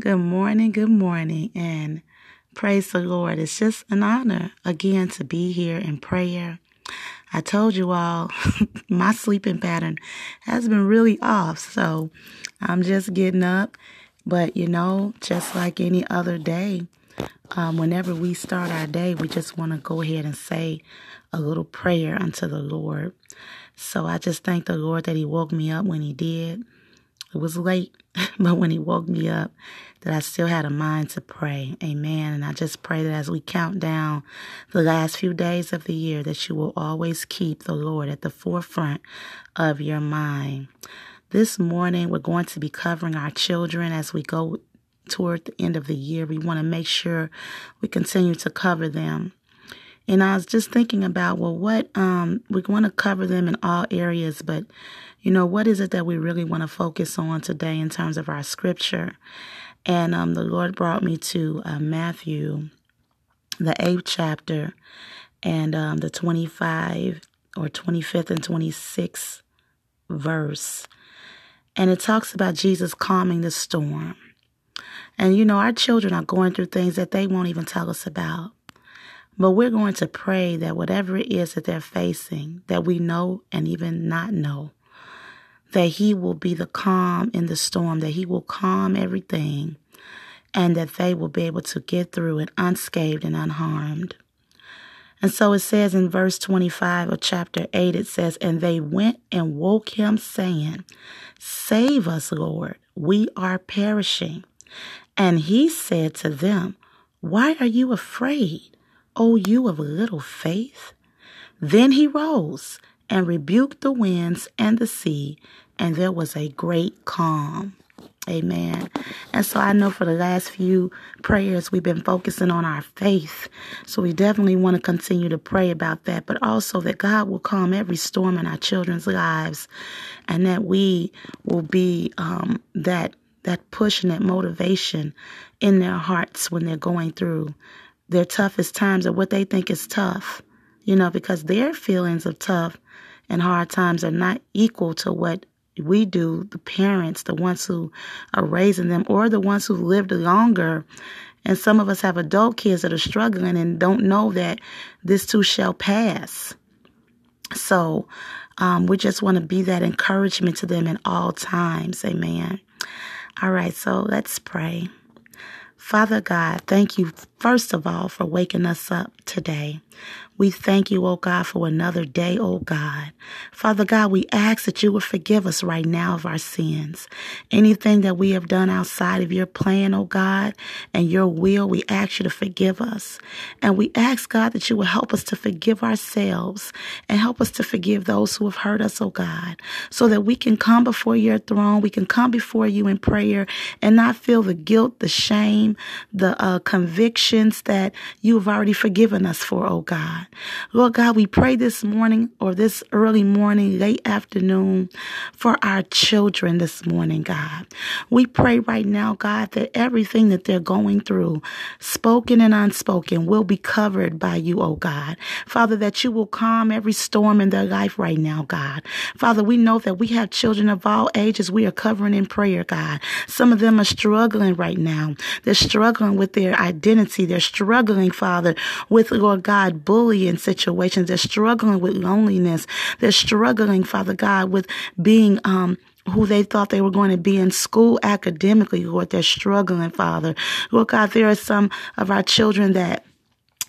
Good morning, good morning, and praise the Lord. It's just an honor again to be here in prayer. I told you all my sleeping pattern has been really off, so I'm just getting up. But you know, just like any other day, um, whenever we start our day, we just want to go ahead and say a little prayer unto the Lord. So I just thank the Lord that He woke me up when He did. It was late, but when He woke me up, that I still had a mind to pray. Amen. And I just pray that as we count down the last few days of the year, that you will always keep the Lord at the forefront of your mind. This morning, we're going to be covering our children as we go toward the end of the year. We want to make sure we continue to cover them. And I was just thinking about, well, what um, we want to cover them in all areas, but you know, what is it that we really want to focus on today in terms of our scripture? And um, the Lord brought me to uh, Matthew, the eighth chapter, and um, the 25 or 25th and 26th verse. And it talks about Jesus calming the storm. And you know, our children are going through things that they won't even tell us about. But we're going to pray that whatever it is that they're facing, that we know and even not know, that He will be the calm in the storm, that He will calm everything, and that they will be able to get through it unscathed and unharmed. And so it says in verse 25 of chapter 8, it says, And they went and woke him, saying, Save us, Lord, we are perishing. And he said to them, Why are you afraid, O you of little faith? Then he rose and rebuked the winds and the sea, and there was a great calm. Amen. And so I know for the last few prayers, we've been focusing on our faith. So we definitely want to continue to pray about that, but also that God will calm every storm in our children's lives and that we will be um, that that push and that motivation in their hearts when they're going through their toughest times or what they think is tough, you know, because their feelings of tough and hard times are not equal to what we do, the parents, the ones who are raising them, or the ones who lived longer. And some of us have adult kids that are struggling and don't know that this too shall pass. So um, we just want to be that encouragement to them in all times. Amen. All right, so let's pray. Father God, thank you first of all for waking us up today. We thank you, oh God, for another day, oh God. Father God, we ask that you would forgive us right now of our sins. Anything that we have done outside of your plan, oh God, and your will, we ask you to forgive us. And we ask, God, that you will help us to forgive ourselves and help us to forgive those who have hurt us, oh God, so that we can come before your throne. We can come before you in prayer and not feel the guilt, the shame, the uh, convictions that you have already forgiven us for, oh God. Lord God, we pray this morning or this early morning, late afternoon for our children this morning, God. We pray right now, God, that everything that they're going through, spoken and unspoken, will be covered by you, oh God. Father, that you will calm every storm in their life right now, God. Father, we know that we have children of all ages we are covering in prayer, God. Some of them are struggling right now. They're struggling with their identity. They're struggling, Father, with, Lord God, bullying situations. They're struggling with loneliness. They're struggling, Father God, with being, um, who they thought they were going to be in school academically, Lord. They're struggling, Father. Lord God, there are some of our children that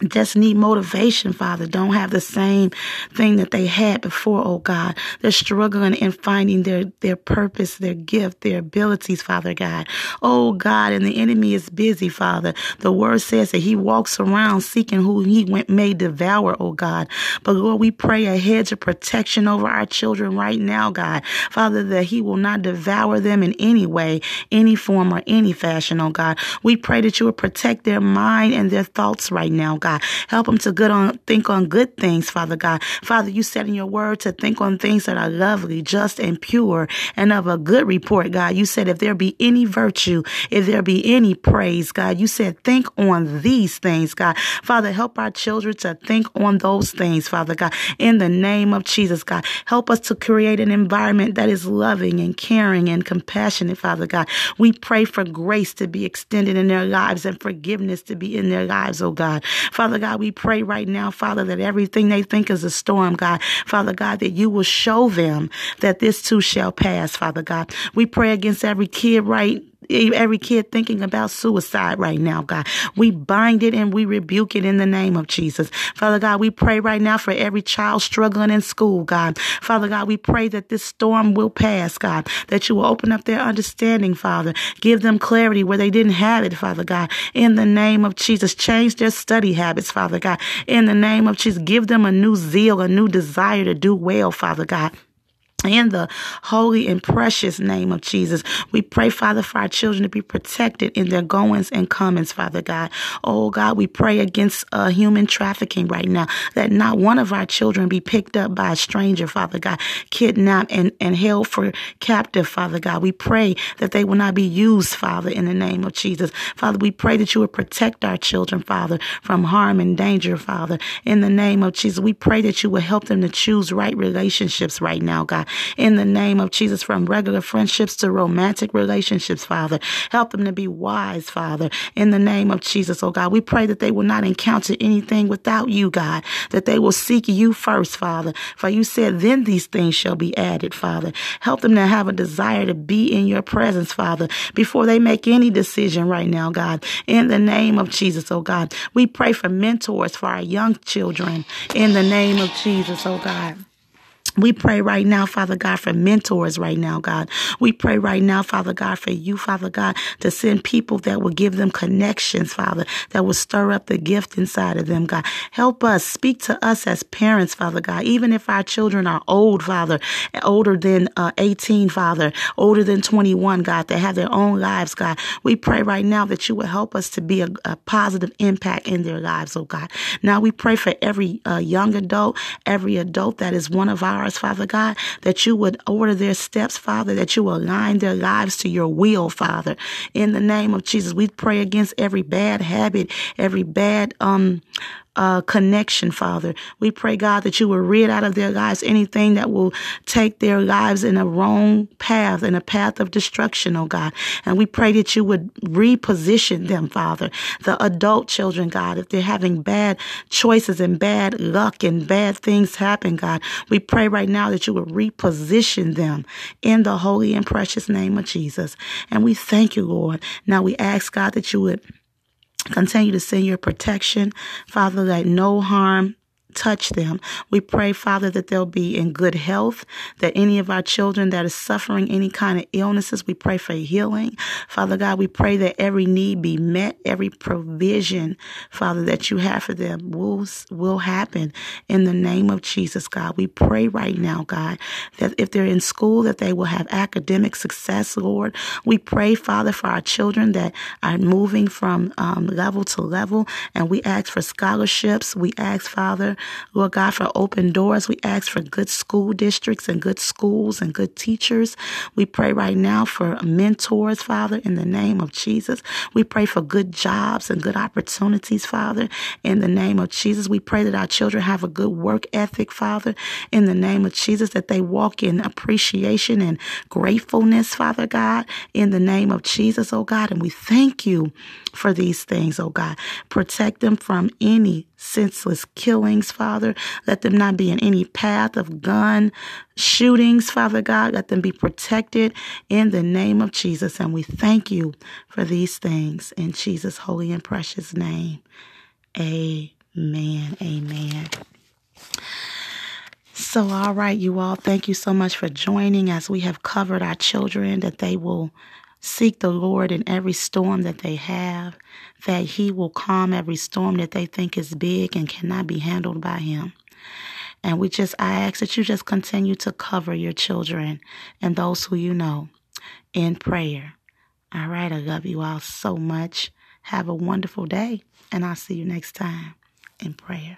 just need motivation, Father. Don't have the same thing that they had before, oh God. They're struggling in finding their, their purpose, their gift, their abilities, Father God. Oh God, and the enemy is busy, Father. The word says that he walks around seeking who he went, may devour, oh God. But Lord, we pray a hedge of protection over our children right now, God. Father, that he will not devour them in any way, any form, or any fashion, oh God. We pray that you will protect their mind and their thoughts right now, God. God. Help them to good on think on good things, Father God. Father, you said in your word to think on things that are lovely, just, and pure, and of a good report, God. You said if there be any virtue, if there be any praise, God, you said think on these things, God. Father, help our children to think on those things, Father God. In the name of Jesus, God, help us to create an environment that is loving and caring and compassionate, Father God. We pray for grace to be extended in their lives and forgiveness to be in their lives, oh God. Father God, we pray right now, Father, that everything they think is a storm, God, Father God, that you will show them that this too shall pass, Father God. We pray against every kid right every kid thinking about suicide right now, God. We bind it and we rebuke it in the name of Jesus. Father God, we pray right now for every child struggling in school, God. Father God, we pray that this storm will pass, God, that you will open up their understanding, Father. Give them clarity where they didn't have it, Father God. In the name of Jesus, change their study habits, Father God. In the name of Jesus, give them a new zeal, a new desire to do well, Father God. In the holy and precious name of Jesus, we pray, Father, for our children to be protected in their goings and comings, Father God. Oh God, we pray against uh, human trafficking right now, that not one of our children be picked up by a stranger, Father God, kidnapped and, and held for captive, Father God. We pray that they will not be used, Father, in the name of Jesus. Father, we pray that you would protect our children, Father, from harm and danger, Father, in the name of Jesus. We pray that you will help them to choose right relationships right now, God in the name of Jesus, from regular friendships to romantic relationships, Father. Help them to be wise, Father, in the name of Jesus, oh God. We pray that they will not encounter anything without you, God, that they will seek you first, Father. For you said, then these things shall be added, Father. Help them to have a desire to be in your presence, Father, before they make any decision right now, God. In the name of Jesus, oh God. We pray for mentors for our young children in the name of Jesus, oh God. We pray right now, Father God, for mentors right now, God. We pray right now, Father God, for you, Father God, to send people that will give them connections, Father, that will stir up the gift inside of them, God. Help us, speak to us as parents, Father God, even if our children are old, Father, older than uh, 18, Father, older than 21, God, that have their own lives, God. We pray right now that you will help us to be a, a positive impact in their lives, oh God. Now we pray for every uh, young adult, every adult that is one of ours, Father God, that you would order their steps, Father, that you align their lives to your will, Father. In the name of Jesus, we pray against every bad habit, every bad um uh, connection, Father. We pray, God, that you will rid out of their lives anything that will take their lives in a wrong path, in a path of destruction, oh God. And we pray that you would reposition them, Father. The adult children, God, if they're having bad choices and bad luck and bad things happen, God, we pray right now that you would reposition them in the holy and precious name of Jesus. And we thank you, Lord. Now we ask, God, that you would Continue to send your protection, Father, that no harm touch them. We pray, Father, that they'll be in good health, that any of our children that are suffering any kind of illnesses, we pray for healing. Father God, we pray that every need be met, every provision, Father, that you have for them will, will happen in the name of Jesus, God. We pray right now, God, that if they're in school, that they will have academic success, Lord. We pray, Father, for our children that are moving from um, level to level, and we ask for scholarships. We ask, Father, Lord God, for open doors. We ask for good school districts and good schools and good teachers. We pray right now for mentors, Father, in the name of Jesus. We pray for good jobs and good opportunities, Father, in the name of Jesus. We pray that our children have a good work ethic, Father, in the name of Jesus, that they walk in appreciation and gratefulness, Father God, in the name of Jesus, oh God. And we thank you for these things, oh God. Protect them from any senseless killings, Father. Let them not be in any path of gun shootings, Father God. Let them be protected in the name of Jesus. And we thank you for these things in Jesus' holy and precious name. Amen. Amen. So, all right, you all, thank you so much for joining as we have covered our children that they will Seek the Lord in every storm that they have, that He will calm every storm that they think is big and cannot be handled by Him. And we just, I ask that you just continue to cover your children and those who you know in prayer. All right, I love you all so much. Have a wonderful day, and I'll see you next time. in prayer.